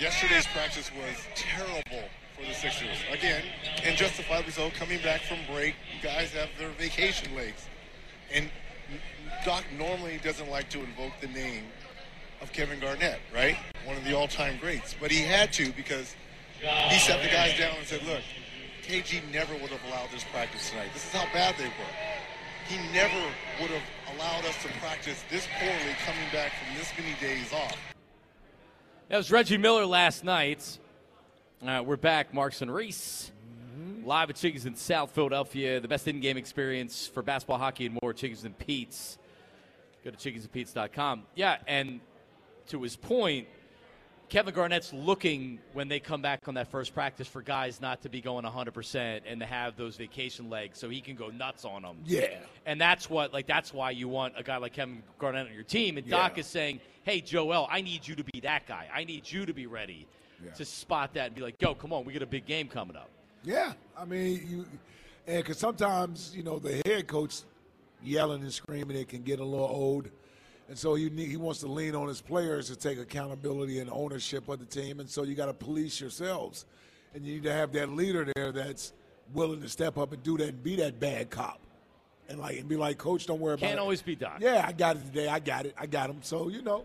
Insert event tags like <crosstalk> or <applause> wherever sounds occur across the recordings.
Yesterday's practice was terrible for the Sixers. Again, and justifiably so, coming back from break, you guys have their vacation legs. And Doc normally doesn't like to invoke the name of Kevin Garnett, right? One of the all-time greats. But he had to because he sat the guys down and said, look, KG never would have allowed this practice tonight. This is how bad they were. He never would have allowed us to practice this poorly coming back from this many days off. That was Reggie Miller last night. Uh, we're back, Marks and Reese. Mm-hmm. Live at Chickies in South Philadelphia. The best in game experience for basketball, hockey, and more. Chickies and Pete's. Go to chickiesandpete's.com. Yeah, and to his point, Kevin Garnett's looking when they come back on that first practice for guys not to be going 100% and to have those vacation legs so he can go nuts on them. Yeah. And that's what, like, that's why you want a guy like Kevin Garnett on your team. And Doc Yeah. is saying, hey, Joel, I need you to be that guy. I need you to be ready Yeah. to spot that and be like, yo, come on, we got a big game coming up. Yeah, I mean, you, and because sometimes you know the head coach yelling and screaming, it can get a little old, and so you need, he wants to lean on his players to take accountability and ownership of the team, and so you got to police yourselves, and you need to have that leader there that's willing to step up and do that and be that bad cop, and like and be like, Coach, don't worry about Can't always be Doc. Yeah, I got it today. I got it. I got him. So you know.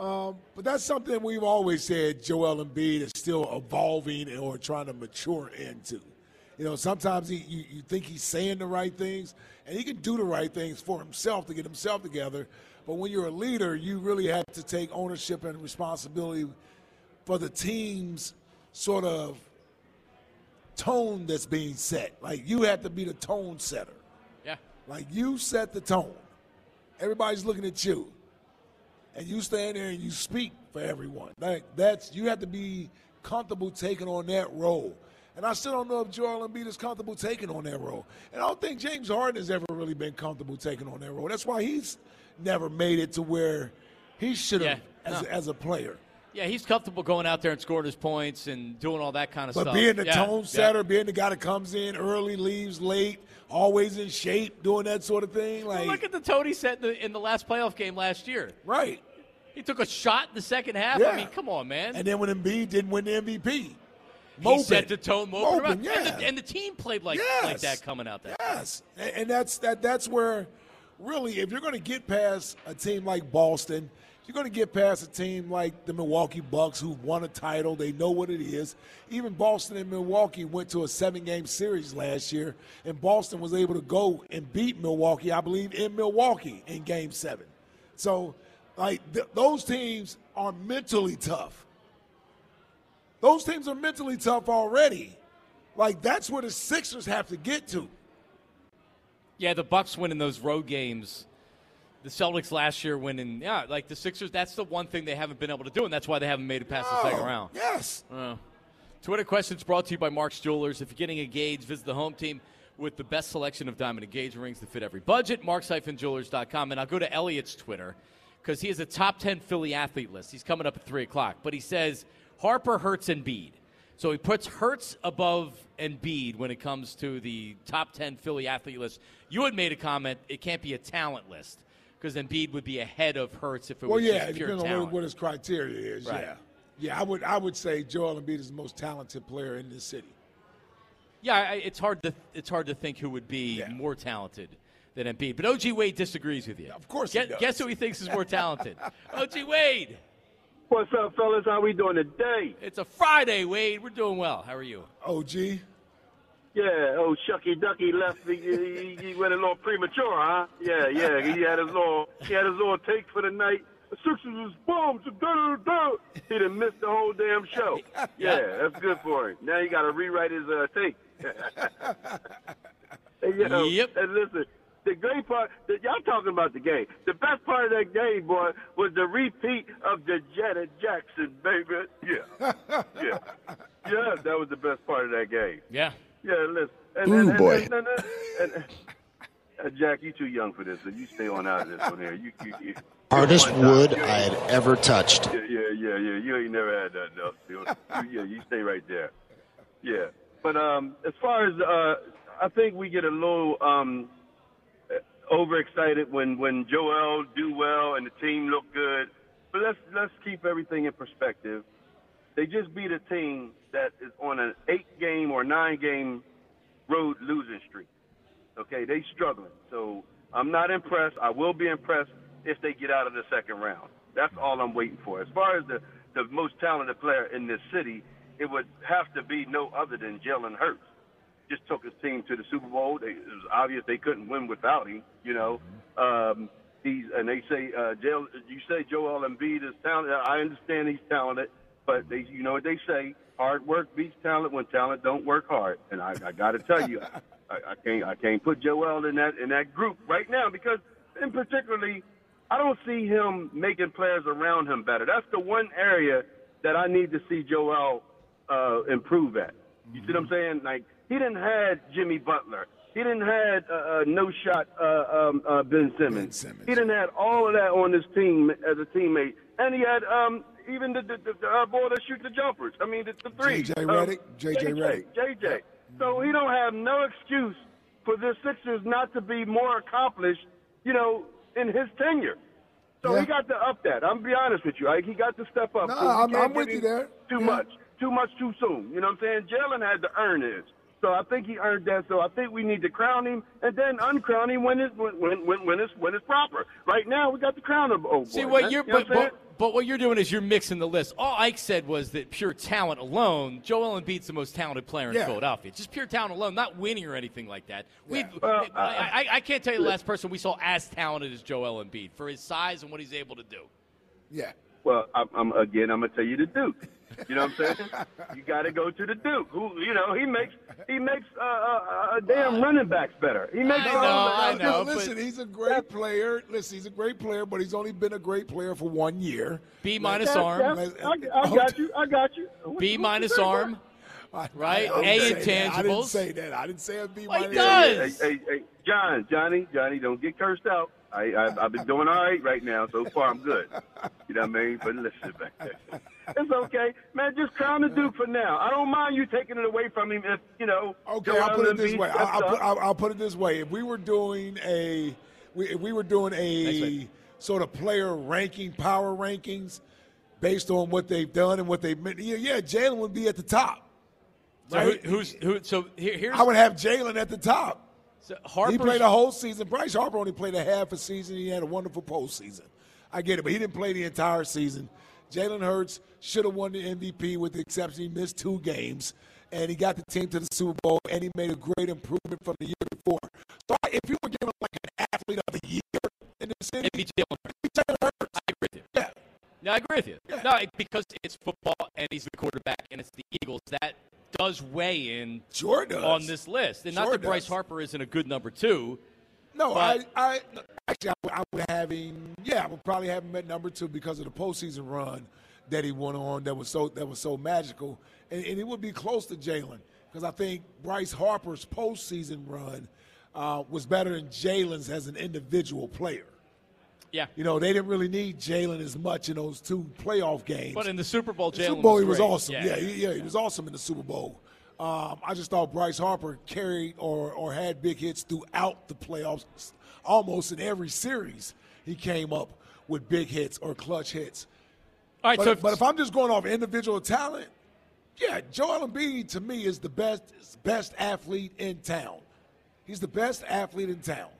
Um, but that's something we've always said Joel Embiid is still evolving or trying to mature into. You know, sometimes he, you, you think he's saying the right things, and he can do the right things for himself to get himself together. But when you're a leader, you really have to take ownership and responsibility for the team's sort of tone that's being set. Like you have to be the tone setter. Yeah. Like you set the tone. Everybody's looking at you. And you stand there and you speak for everyone. Like that's you have to be comfortable taking on that role. And I still don't know if Joel Embiid is comfortable taking on that role. And I don't think James Harden has ever really been comfortable taking on that role. That's why he's never made it to where he should have Yeah, as, no. as a player. Yeah, he's comfortable going out there and scoring his points and doing all that kind of But stuff. But being the Yeah, tone yeah. setter, being the guy that comes in early, leaves late, always in shape, doing that sort of thing, Well, look at the tone he set in the, in the last playoff game last year. right. He took a shot in the second half. Yeah. I mean, come on, man. And then when Embiid didn't win the MVP, he set the tone, moping Moping, yeah. and, the, and the team played like, Yes. like that coming out there. Yes, and, and that's that. That's where, really, if you're going to get past a team like Boston, you're going to get past a team like the Milwaukee Bucks, who've won a title. They know what it is. Even Boston and Milwaukee went to a seven-game series last year, and Boston was able to go and beat Milwaukee, I believe, in Milwaukee in Game Seven. So, like th- those teams are mentally tough. Those teams are mentally tough already. Like that's where the Sixers have to get to. Yeah, the Bucks winning those road games. The Celtics last year winning, yeah, like the Sixers. That's the one thing they haven't been able to do, and that's why they haven't made it past the second Oh, round. Yes. Uh, Twitter questions brought to you by Mark's Jewelers. If you're getting engaged, visit the home team with the best selection of diamond engagement rings to fit every budget. Marks-Jewelers.com. And I'll go to Elliot's Twitter because he has a top 10 Philly athlete list. He's coming up at 3 o'clock. But he says Harper, Hurts, and Bede. So he puts Hurts above Embiid when it comes to the top 10 Philly athlete list. You had made a comment, it can't be a talent list because Embiid would be ahead of Hurts if it Well, was yeah, just it pure depends on talent. what, what his criteria is. Right. Yeah. Yeah, I would I would say Joel Embiid is the most talented player in this city. Yeah, I, it's hard to it's hard to think who would be Yeah. more talented than Embiid. But OG Wade disagrees with you. Of course he does. guess who he thinks is more talented? <laughs> OG Wade. What's up, fellas? How we doing today? It's a Friday, Wade. We're doing well. How are you? OG. Yeah, oh Shucky Ducky left. He, he, he went a little premature, huh? Yeah, yeah. He had his little he had his little take for the night. The Sixers was bombs. He done missed the whole damn show. <laughs> Yeah, that's good for him. Now he got to rewrite his uh, take. <laughs> hey, yo, Yep. And listen, the great part, the, y'all talking about the game. The best part of that game, boy, was the repeat of the Janet Jackson, baby. Yeah, <laughs> yeah, yeah. That was the best part of that game. Yeah. Yeah, listen. And, Ooh, and, boy. And, and, uh, Jack, you too young for this, so you stay on out of this one here. You, you, you, Hardest wood I had ever touched. Yeah, yeah, yeah, yeah. You ain't never had that you, yeah, you stay right there. Yeah, but um, as far as uh, I think we get a little um, overexcited when when Joel do well and the team look good. But let's let's keep everything in perspective. They just beat a team that is on an eight game or nine game road losing streak. Okay, they struggling. So I'm not impressed. I will be impressed if they get out of the second round. That's all I'm waiting for. As far as the the most talented player in this city, it would have to be no other than Jalen Hurts. Just took his team to the Super Bowl. They, it was obvious they couldn't win without him. You know, um, he's and they say uh, Jalen, you say Joel Embiid is talented. I understand he's talented, but they, you know what they say: hard work beats talent when talent don't work hard. And I, I got to tell you, I, I can't I can't put Joel in that in that group right now because, in particularly, I don't see him making players around him better. That's the one area that I need to see Joel uh, improve at. You see what I'm saying? Like he didn't had Jimmy Butler. He didn't had uh, uh, no shot uh, um, uh, Ben Simmons. Simmons. He didn't had all of that on his team as a teammate, and he had um, even the, the, the, the uh, boy that shoots the jumpers. I mean, the, the three. J.J. Um, Redick? J.J. Redick. JJ. So he don't have no excuse for the Sixers not to be more accomplished, you know, in his tenure. So Yeah. he got to up that. I'm be honest with you. Like, he got to step up. No, 'cause you I'm- I'm with you there. Too Yeah. much. Too much too soon. You know what I'm saying? Jalen had to earn this. So I think he earned that. So I think we need to crown him and then uncrown him when it's when when when, when it's when it's proper. Right now we got the crown him. Oh, See what man. you're, You know but, what I'm saying? But, but what you're doing is you're mixing the list. All Ike said was that pure talent alone, Joel Embiid's the most talented player in Yeah. Philadelphia. Just pure talent alone, not winning or anything like that. We, Well, uh, I, I, I can't tell you the last person we saw as talented as Joel Embiid for his size and what he's able to do. Yeah. Well, I'm, I'm again. I'm gonna tell you the Duke. You know what I'm saying? you got to go to the Duke. Who, you know, he makes he makes uh, uh, uh, damn running backs better. He makes. I know, I know. Now, listen, he's a great player. Listen, he's a great player, but he's only been a great player for one year. B minus arm, I, I <laughs> got you. I got you. What- B minus arm. I- Right? I didn't A say that. I didn't say that. I didn't say a B Well, he minus. does. Hey, hey, hey, John, Johnny, Johnny, don't get cursed out. I, I I've been doing all right right now. So far, I'm good. You know what I mean? But listen, man, it's okay, man. Just crown the Duke for now. I don't mind you taking it away from him if you know. Okay, I'll put it this way. I'll, I'll, put, I'll, I'll put it this way. If we were doing a, we, if we were doing a way. sort of player ranking, power rankings, based on what they've done and what they've meant, yeah, yeah Jalen would be at the top. So Right? who, who's who? So here, here's I would have Jalen at the top. So Harper's, He played a whole season. Bryce Harper only played a half a season. He had a wonderful postseason. I get it, but he didn't play the entire season. Jalen Hurts should have won the MVP with the exception he missed two games, and he got the team to the Super Bowl, and he made a great improvement from the year before. So if you were given like an athlete of the year in the city, it'd be Jalen Hurts. Jalen Hurts. I agree with you. Yeah. No, I agree with you. Yeah. No, because it's football and he's the quarterback and it's the Eagles. That does weigh in Sure does. on this list. And not Sure that Bryce. Harper isn't a good number two. No, I, I actually I would, I would have him. Yeah, I would probably have him at number two because of the postseason run that he went on. That was so that was so magical, and, and it would be close to Jalen because I think Bryce Harper's postseason run uh, was better than Jalen's as an individual player. Yeah. You know, they didn't really need Jalen as much in those two playoff games. But in the Super Bowl, Jalen Super Bowl, he was great. awesome. Yeah, he, yeah, he was awesome in the Super Bowl. Um, I just thought Bryce Harper carried or, or had big hits throughout the playoffs, almost in every series. He came up with big hits or clutch hits. All right, But, so if, but if I'm just going off individual talent, yeah, Joel Embiid to me is the best best athlete in town. He's the best athlete in town.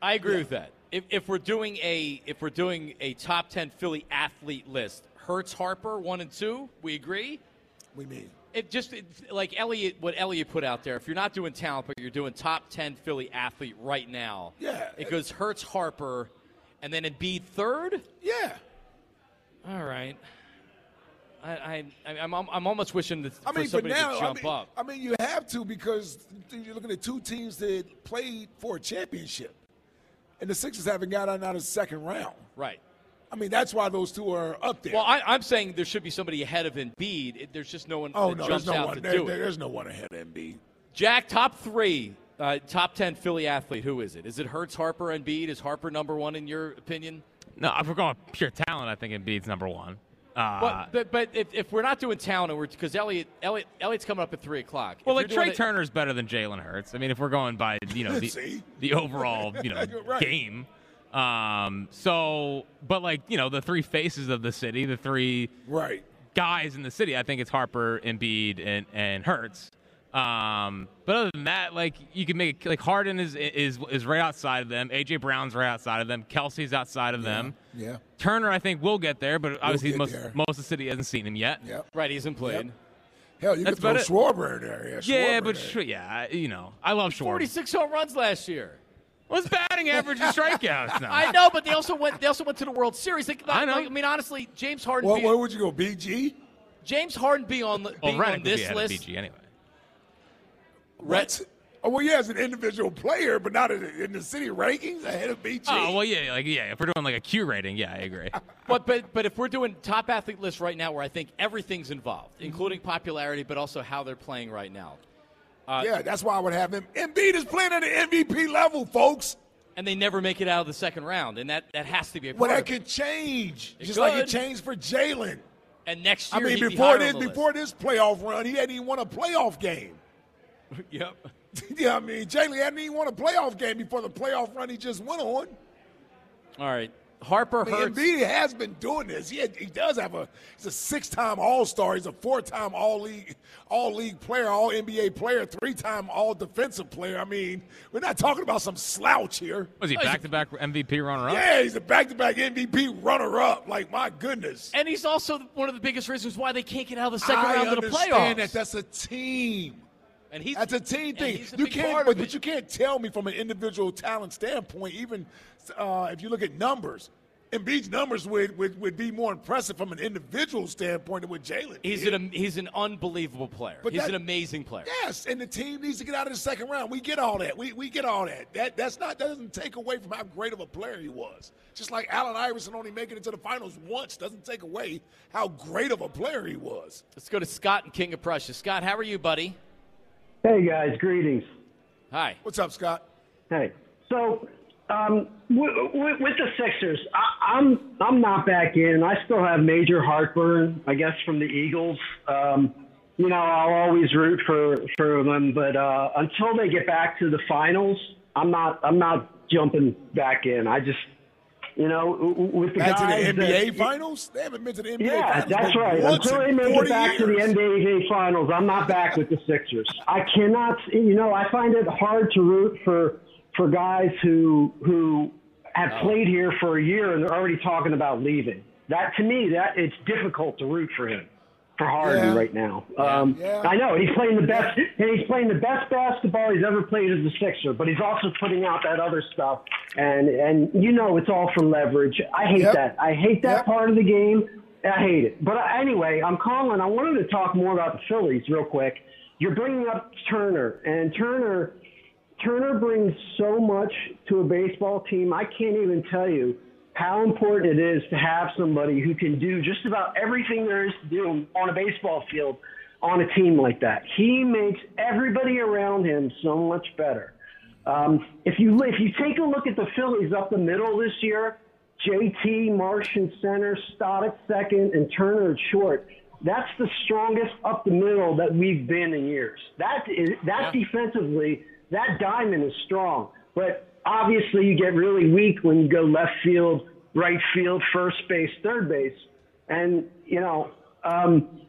I agree with that. If, if we're doing a if we're doing a top ten Philly athlete list, Hurts Harper one and two, we agree. We mean It just it, like Elliot, what Elliot put out there. If you're not doing talent, but you're doing top ten Philly athlete right now, Yeah. it goes Hurts Harper, and then Embiid third. yeah. All right. I, I, I'm, I'm almost wishing that I mean, for somebody now, to jump I mean, up. I mean, you have to because you're looking at two teams that played for a championship, and the Sixers haven't got out of the second round. Right. I mean, that's why those two are up there. Well, I, I'm saying there should be somebody ahead of Embiid. It- There's just no one oh that no, jumps there's no one. There, there- there's no one ahead of Embiid. Jack, top three, uh, top ten Philly athlete. Who is it? Is it Hurts, Harper, Embiid? Is Harper number one in your opinion? No, if we're going pure talent, I think Embiid's number one. Uh, But, but, but if, if we're not doing talent, we're because Elliot, Elliot, Elliot's coming up at three o'clock. If well, like Trey it- Turner's better than Jalen Hurts. I mean, if we're going by you know the, <laughs> the overall you know <laughs> Right. game. Um, so, but like you know the three faces of the city, the three Right. guys in the city. I think it's Harper, Embiid, and and Hurts. Um, but other than that, like you can make it, like Harden is is is right outside of them. AJ Brown's right outside of them. Kelce's outside of them. Yeah. Turner, I think, will get there, but obviously most there. most of the city hasn't seen him yet. Yep. right, he hasn't played. Yep. Hell, you That's could throw about it. Schwarber in there. Yeah, Yeah, Schwarber but there. yeah, you know, I love Schwarber. Forty-six home runs last year. What's batting average and strikeouts now? <laughs> I know, but they also went. They also went to the World Series. They, I know. like, I mean, honestly, James Harden. What, be, where would you go? BG? James Harden be on the, Well, being on Redick would be this list. BG anyway. What? Oh, well, yeah, as an individual player, but not in, in the city rankings ahead of BG. Oh well, yeah, like yeah. If we're doing like a Q rating, yeah, I agree. <laughs> But but but if we're doing top athlete list right now, where I think everything's involved, Mm-hmm. including popularity, but also how they're playing right now, uh, yeah, that's why I would have him. Embiid is playing at the MVP level, folks. and they never make it out of the second round, and that, that has to be a part Well, that could change, It just like it changed for Jalen. And next year, I mean, be before higher this, before this playoff run, he hadn't even won a playoff game. List. <laughs> yep. <laughs> yeah, I mean, Jalen hadn't even won a playoff game before the playoff run he just went on. All right, Harper I mean, Hurts. Embiid has been doing this. He, had, he does have a. He's a six-time All-Star. He's a four-time All-League, All-League player, All-NBA player, three-time All-Defensive player. I mean, we're not talking about some slouch here. Was he Oh, he's a- back to back MVP runner up? Yeah, he's a back-to-back MVP runner-up. Like my goodness. And he's also one of the biggest reasons why they can't get out of the second I round of the understand playoffs. that. That's a team. And he's That's a team thing. a You can't, but, but you can't tell me from an individual talent standpoint. Even uh, if you look at numbers, Embiid's numbers would, would, would be more impressive from an individual standpoint than what Jalen. He's did. an he's an unbelievable player. But he's that- an amazing player. Yes, and the team needs to get out of the second round. We get all that. We, we get all that. That that's not that doesn't take away from how great of a player he was. Just like Allen Iverson only making it to the finals once doesn't take away how great of a player he was. Let's go to Scott and King of Prussia. Scott, how are you, buddy? Hey guys, greetings. Hi. What's up, Scott? Hey, so um, with, with, with the Sixers, I, I'm I'm not back in. I still have major heartburn, I guess, from the Eagles. Um, you know, I'll always root for for them, but uh, until they get back to the finals, I'm not I'm not jumping back in. I just, you know, with the Back to guys the that- NBA finals? They haven't been to the NBA Yeah, finals. that's right. Until they make it back to the. NBA finals, I'm not back with the Sixers. I cannot. You know, I find it hard to root for for guys who who have oh. played here for a year and they're already talking about leaving. That to me, that it's difficult to root for him. For Harden Yeah. right now, um, Yeah. I know he's playing the best, and he's playing the best basketball he's ever played as a Sixer. But he's also putting out that other stuff, and and you know it's all for leverage. I hate Yep. that. I hate that Yep. part of the game. I hate it. But anyway, I'm calling. I wanted to talk more about the Phillies real quick. You're bringing up Turner, and Turner, Turner brings so much to a baseball team. I can't even tell you how important it is to have somebody who can do just about everything there is to do on a baseball field on a team like that. He makes everybody around him so much better. Um, if you if you take a look at the Phillies up the middle this year, JT, Marsh in center, Stott at second, and Turner at short. That's the strongest up the middle that we've been in years. That is that defensively, that diamond is strong. But obviously, you get really weak when you go left field, right field, first base, third base, and you know. Um,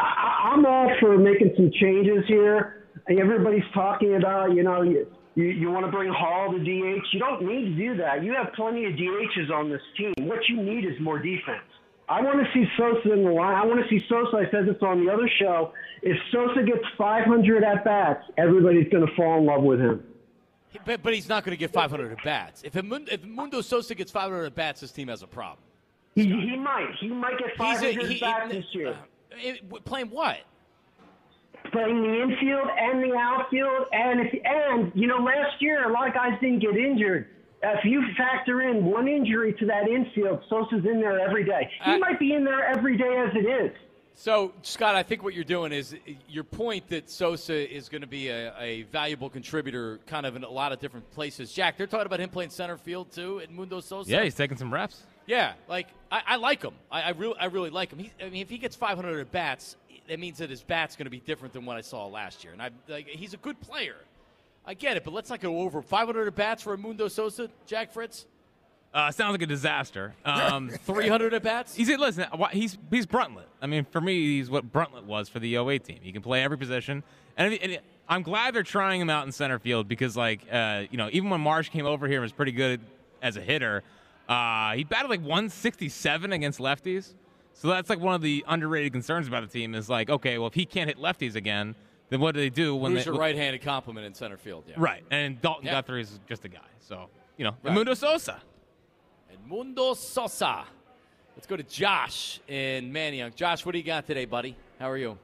I, I'm all for making some changes here. Everybody's talking about, you know, you, you, you want to bring Hall to DH. You don't need to do that. You have plenty of DHs on this team. What you need is more defense. I want to see Sosa in the line. I want to see Sosa. I said this on the other show. If Sosa gets 500 at bats, everybody's going to fall in love with him. But, but he's not going to get 500 at bats. If, if Mundo Sosa gets 500 at bats, this team has a problem. He, he might. He might get He's a- 500 he- bats this year. uh, it, playing what? playing the infield and the outfield, and if, and you know, last year a lot of guys didn't get injured. If you factor in one injury to that infield, Sosa's in there every day. He I- might be in there every day as it is. So, Scott, I think what you're doing is your point that Sosa is going to be a, a valuable contributor kind of in a lot of different places. Jack, they're talking about him playing center field too at Mundo Sosa. Yeah, he's taking some reps. Yeah, like I, I like him. I, I really, I really like him. He, I mean, if he gets 500 at bats, that means that his bat's going to be different than what I saw last year. And I, like, he's a good player. I get it, but let's not go over 500 at bats for Mundo Sosa, Jack Fritz. Uh, sounds like a disaster. Um, <laughs> 300 at bats. He said, listen. He's he's Bruntlett. I mean, for me, he's what Bruntlett was for the 08 team. He can play every position, and, and I'm glad they're trying him out in center field because, like, uh, you know, even when Marsh came over here and was pretty good as a hitter, uh, he batted like 167 against lefties. So that's like one of the underrated concerns about the team is like, okay, well, if he can't hit lefties again, then what do they do when Who's they your right-handed compliment in center field? Yeah. right? And Dalton Yeah. Guthrie is just a guy. So you know, Right. Mundo Sosa. And Mundo Sosa. Let's go to Josh in Manayunk. Josh, what do you got today, buddy? How are you?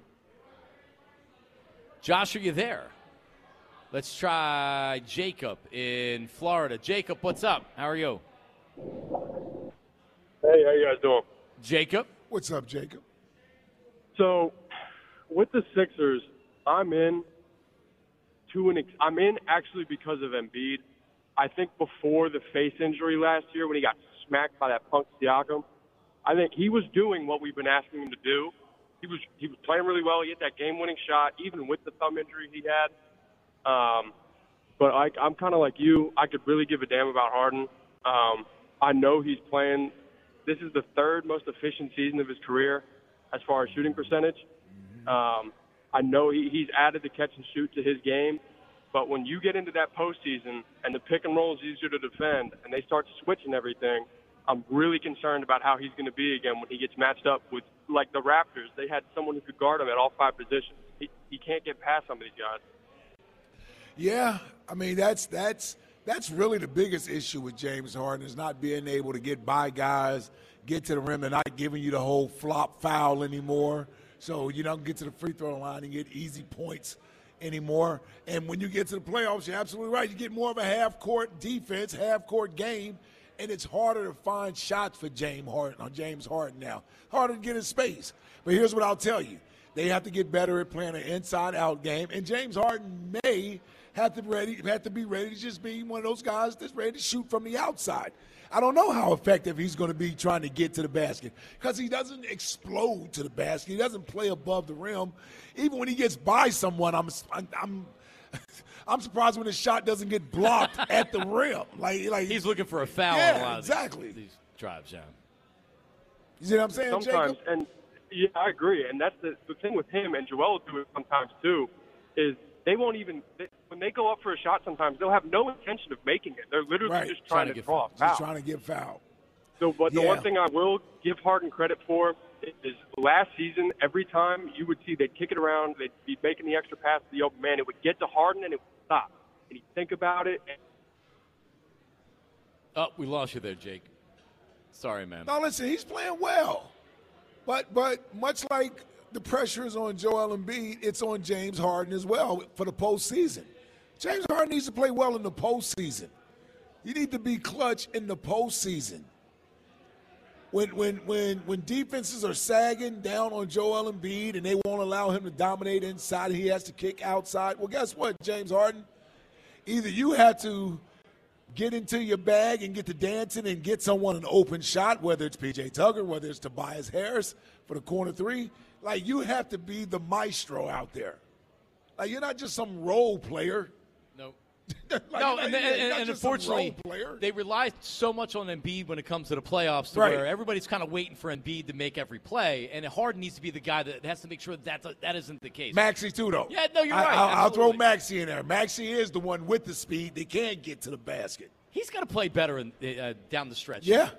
Josh, are you there? Let's try Jacob in Florida. Jacob, what's up? How are you? Hey, how you guys doing? Jacob? What's up, Jacob? So, with the Sixers, I'm in to an. Ex- I'm in actually because of Embiid. I think before the face injury last year when he got smacked by that punk Siakam, I think he was doing what we've been asking him to do. He was he was playing really well. He hit that game-winning shot even with the thumb injury he had. Um, but I, I'm kind of like you. I could really give a damn about Harden. Um, I know he's playing. This is the third most efficient season of his career as far as shooting percentage. Um, I know he, he's added the catch and shoot to his game, but when you get into that postseason and the pick and roll is easier to defend and they start switching everything, I'm really concerned about how he's going to be again when he gets matched up with like the Raptors. They had someone who could guard him at all five positions. He, he can't get past some of these guys. Yeah, I mean that's that's that's really the biggest issue with James Harden is not being able to get by guys, get to the rim, and not giving you the whole flop foul anymore. So you don't get to the free throw line and get easy points anymore. And when you get to the playoffs, you're absolutely right. You get more of a half court defense, half court game, and it's harder to find shots for James Harden or James Harden now. Harder to get in space. But here's what I'll tell you. They have to get better at playing an inside-out game, and James Harden may have to ready have to be ready to just be one of those guys that's ready to shoot from the outside. I don't know how effective he's going to be trying to get to the basket because he doesn't explode to the basket. He doesn't play above the rim. Even when he gets by someone, I'm I'm I'm, <laughs> I'm surprised when his shot doesn't get blocked <laughs> at the rim. Like like He's looking for a foul Yeah, on a lot of these- exactly. these, drives, yeah. You see what I'm saying, sometimes, Jacob? and yeah, I agree. And that's the, the thing with him and Joel do it sometimes too, is they won't even they, when they go up for a shot. Sometimes they'll have no intention of making it. They're literally Right. just trying, Trying to to, get draw a Just trying to get fouled. So, but the one thing I will give Harden credit for is last season, every time you would see they'd kick it around, they'd be making the extra pass to the open man, it would get to Harden and it would stop. And he'd think about it. And Oh, we lost you there, Jake. Sorry, man. No, listen, he's playing well. But but much like the pressure is on Joel Embiid, it's on James Harden as well for the postseason. James Harden needs to play well in the postseason. You need to be clutch in the postseason. When when when when defenses are sagging down on Joel Embiid and they won't allow him to dominate inside, he has to kick outside. Well, guess what, James Harden? Either you have to get into your bag and get to dancing and get someone an open shot, whether it's PJ Tucker, whether it's Tobias Harris for the corner three. Like you have to be the maestro out there. Like you're not just some role player. No. <laughs> Like, no, and, and, and unfortunately, they rely so much on Embiid when it comes to the playoffs, to Right. where everybody's kind of waiting for Embiid to make every play, and Harden needs to be the guy that has to make sure that that's, that isn't the case. Maxey too, though. Yeah, no, you're I, right, I'll, I'll throw. Maxey in there. Maxey is the one with the speed. They can't get to the basket. He's got to play better in, uh, down the stretch. Yeah.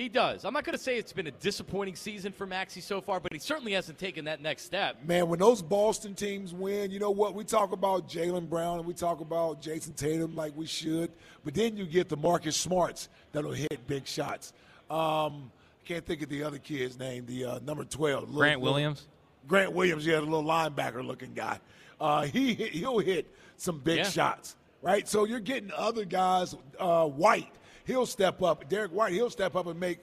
He does. I'm not going to say it's been a disappointing season for Maxey so far, but he certainly hasn't taken that next step. Man, when those Boston teams win, you know what? We talk about Jaylen Brown and we talk about Jayson Tatum like we should, but then you get the Marcus Smarts that'll hit big shots. Um, I can't think of the other kid's name, the uh, number 12. Lil- Grant Lil- Williams. Grant Williams, yeah, the little linebacker looking guy. Uh, he he'll hit some big Yeah. shots, right? So you're getting other guys. Uh, White, he'll step up. Derrick White, he'll step up and make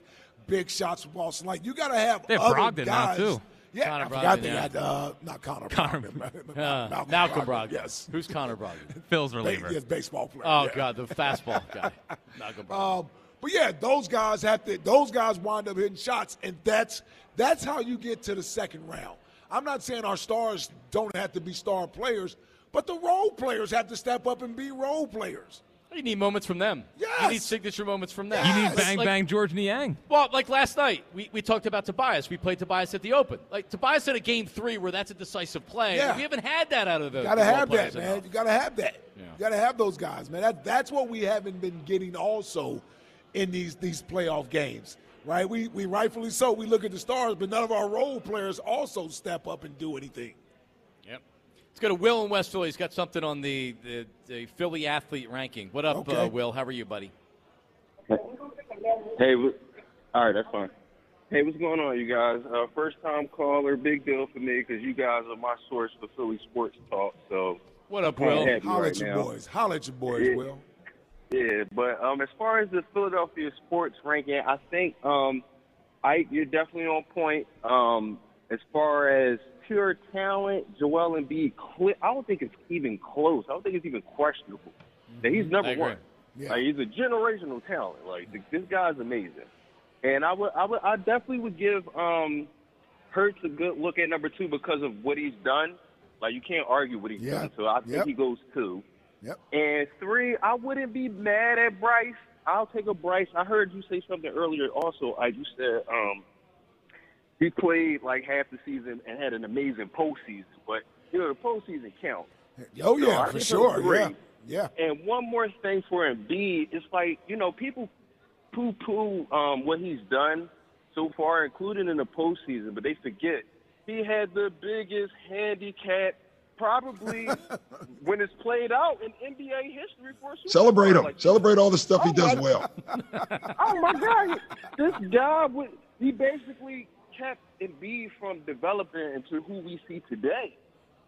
big shots from Boston. Like you got to have They have other Brogdon now, guys. too. Yeah, Connor I forgot Brogdon, they yeah. had uh, not Connor, Connor- Brogdon, Uh, <laughs> Malcolm, Malcolm Brogdon. Yes, Who's Connor Brogdon? <laughs> Phil's Ba- reliever. yes, baseball player. Oh yeah. God, the fastball <laughs> guy. Malcolm Brogdon. Um, but yeah, those guys have to. Those guys wind up hitting shots, and that's that's how you get to the second round. I'm not saying our stars don't have to be star players, but the role players have to step up and be role players. You need moments from them. You need signature moments from them. You need bang Like- bang Georges Niang. Well, like last night, we, we talked about Tobias. We played Tobias at the Open. Like Tobias had a game three where that's a decisive play. Yeah. We haven't had that out of the. You gotta the role have that, man. enough. You gotta have that. Yeah. You gotta have those guys, man. That, that's what we haven't been getting also in these these playoff games, right? We we rightfully so. We look at the stars, but none of our role players also step up and do anything. Yep. Let's go to Will in West Philly. He's got something on the, the, the Philly athlete ranking. What up, Okay. uh, Will? How are you, buddy? Hey, wh- all right, that's fine. Hey, what's going on, you guys? Uh, first time caller, big deal for me because you guys are my source for Philly sports talk. So, What up, Can't Will? have you Holla right at your now. boys. Holla at your boys, Yeah. Will. Yeah, but um, as far as the Philadelphia sports ranking, I think um, I you're definitely on point. Um, as far as pure talent, Joel Embiid, cli I don't think it's even close. I don't think it's even questionable that he's number one. Yeah. Like, he's a generational talent. Like th- this guy's amazing, and I would, I would, I definitely would give um, Hurts a good look at number two because of what he's done. Like you can't argue what he's Yeah. done. So I think Yep. he goes two. Yep. And three, I wouldn't be mad at Bryce. I'll take a Bryce. I heard you say something earlier. Also, I you said um, he played like half the season and had an amazing postseason, but you know the postseason counts. Oh yeah, I for sure. Yeah, yeah. And one more thing for Embiid, it's like you know people poo-poo um, what he's done so far, including in the postseason, but they forget he had the biggest handicap probably <laughs> when it's played out in NBA history for a Super Celebrate him. Like, Celebrate all the stuff he Oh, does my- well. <laughs> oh my God, this guy would he basically kept Embiid from developing into who we see today.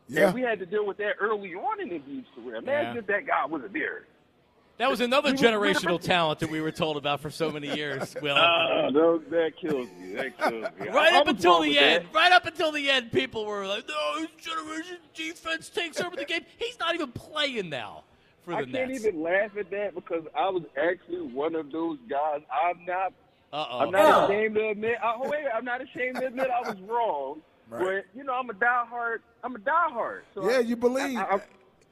Yeah. And we had to deal with that early on in Embiid's career. Imagine Yeah. if that guy wasn't there. That was another generational <laughs> talent that we were told about for so many years, <laughs> Will. Ah, no, that kills me. That kills me. Right I- up until the end. that. Right up until the end, people were like, "No, his generation defense takes over the game." He's not even playing now for the I can't even laugh at that because I was actually one of those guys. I'm not. Uh-oh. I'm not ashamed to admit. I, oh, wait, I'm not ashamed to admit I was wrong. <laughs> Right. But you know, I'm a diehard. I'm a diehard. So Yeah, I- you believe. I, I,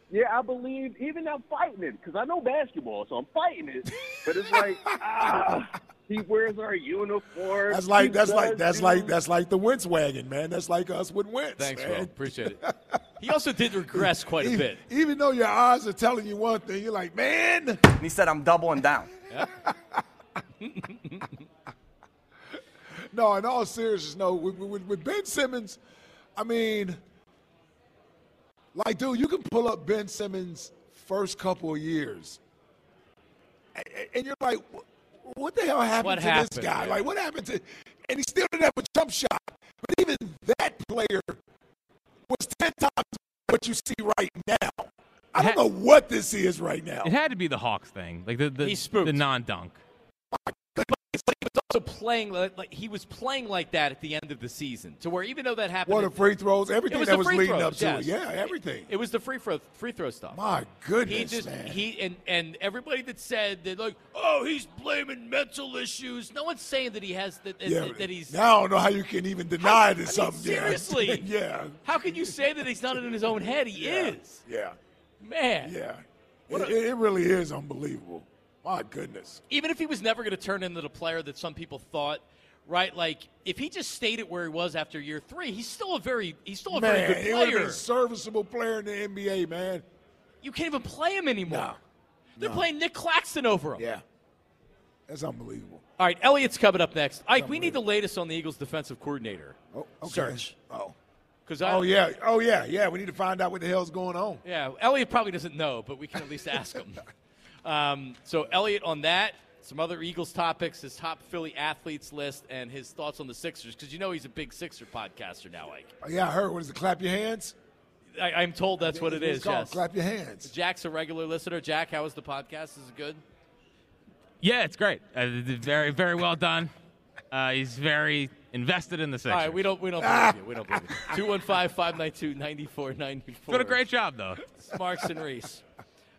yeah, I believe. Even I'm fighting it because I know basketball, so I'm fighting it. But it's like, <laughs> ah, he wears our uniform. That's like that's like that's do- like that's like the Wentz wagon, man. That's like us with Wentz. Thanks, man. Will. Appreciate it. <laughs> He also did regress quite a bit. even though your eyes are telling you one thing, you're like, man. And he said, I'm doubling down. No, in all seriousness, no. With, with, with Ben Simmons, I mean, like, dude, you can pull up Ben Simmons' first couple of years, a- a- and you're like, what the hell happened What to happened, this guy? man? Like, what happened to? And he still didn't have a jump shot. But even that player was ten times what you see right now. I don't Ha- know what this is right now. It had to be the Hawks thing, like the the, the non-dunk. It's like he was also playing like, like he was playing like that at the end of the season, to where even though that happened, What the free throws, everything was that was leading throws, up to yes. it. Yeah, everything. It was the free throw free throw stuff. My goodness, He just man. he and and everybody that said that like oh he's blaming mental issues. No one's saying that he has that that, yeah, that he's. now I don't know how you can even deny it I mean, something. yeah. seriously. <laughs> yeah, How can you say that he's not in his own head? He yeah, is. Yeah, Man. yeah. It, it really is unbelievable. My goodness. Even if he was never going to turn into the player that some people thought, right? Like if he just stayed at where he was after year three, he's still a very he's still a Man, very good he would have been a serviceable player in the NBA, man. You can't even play him anymore. No. They're No. playing Nic Claxton over him. Yeah, that's unbelievable. All right, Elliot's coming up next. Ike, we need the latest on the Eagles' defensive coordinator Oh, okay. search. Oh, Because I, oh yeah, oh yeah, yeah. We need to find out what the hell's going on. Yeah, Elliot probably doesn't know, but we can at least ask him. <laughs> Um, so Elliot on that, some other Eagles topics, his top Philly athletes list, and his thoughts on the Sixers. Because you know he's a big Sixer podcaster now, Ike. Oh, yeah, I heard. What is it? Clap your hands. I, I'm told that's what It's is. called Yes. Clap your hands. Jack's a regular listener. Jack, how was the podcast? Is it good? Yeah, it's great. Uh, very, very well done. Uh, he's very invested in the Sixers. All right, we don't we don't believe you. We don't believe you. <laughs> 215-592-9494. Doing a great job, though. Marks and Reese.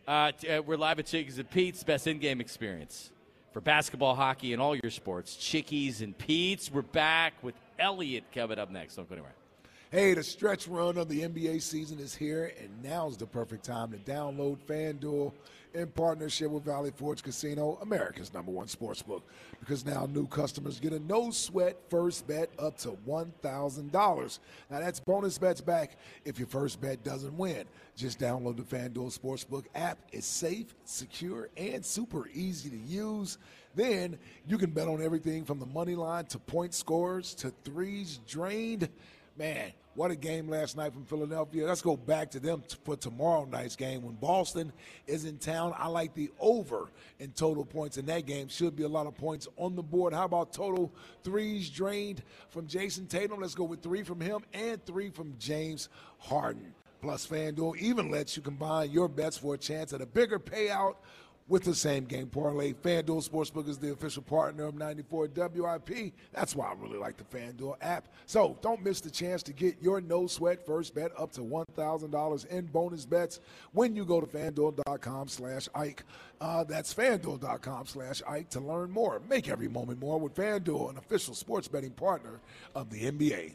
Uh, uh, we're live at Chickies and Pete's, best in-game experience for basketball, hockey, and all your sports. Chickies and Pete's. We're back with Elliot coming up next. Don't go anywhere. Hey, the stretch run of the NBA season is here, and now's the perfect time to download FanDuel in partnership with Valley Forge Casino, America's number one sports book. Because now new customers get a no sweat first bet up to $1,000. Now, that's bonus bets back if your first bet doesn't win. Just download the FanDuel Sportsbook app. It's safe, secure, and super easy to use. Then you can bet on everything from the money line to point scores to threes drained. Man, what a game last night from Philadelphia. Let's go back to them t- for tomorrow night's game when Boston is in town. I like the over in total points in that game. Should be a lot of points on the board. How about total threes drained from Jayson Tatum? Let's go with three from him and three from James Harden. Plus, FanDuel even lets you combine your bets for a chance at a bigger payout with the same game parlay. FanDuel Sportsbook is the official partner of 94 WIP. That's why I really like the FanDuel app. So don't miss the chance to get your no sweat first bet up to $1,000 in bonus bets when you go to fanduel.com slash Ike. Uh, that's fanduel.com slash Ike to learn more. Make every moment more with FanDuel, an official sports betting partner of the NBA.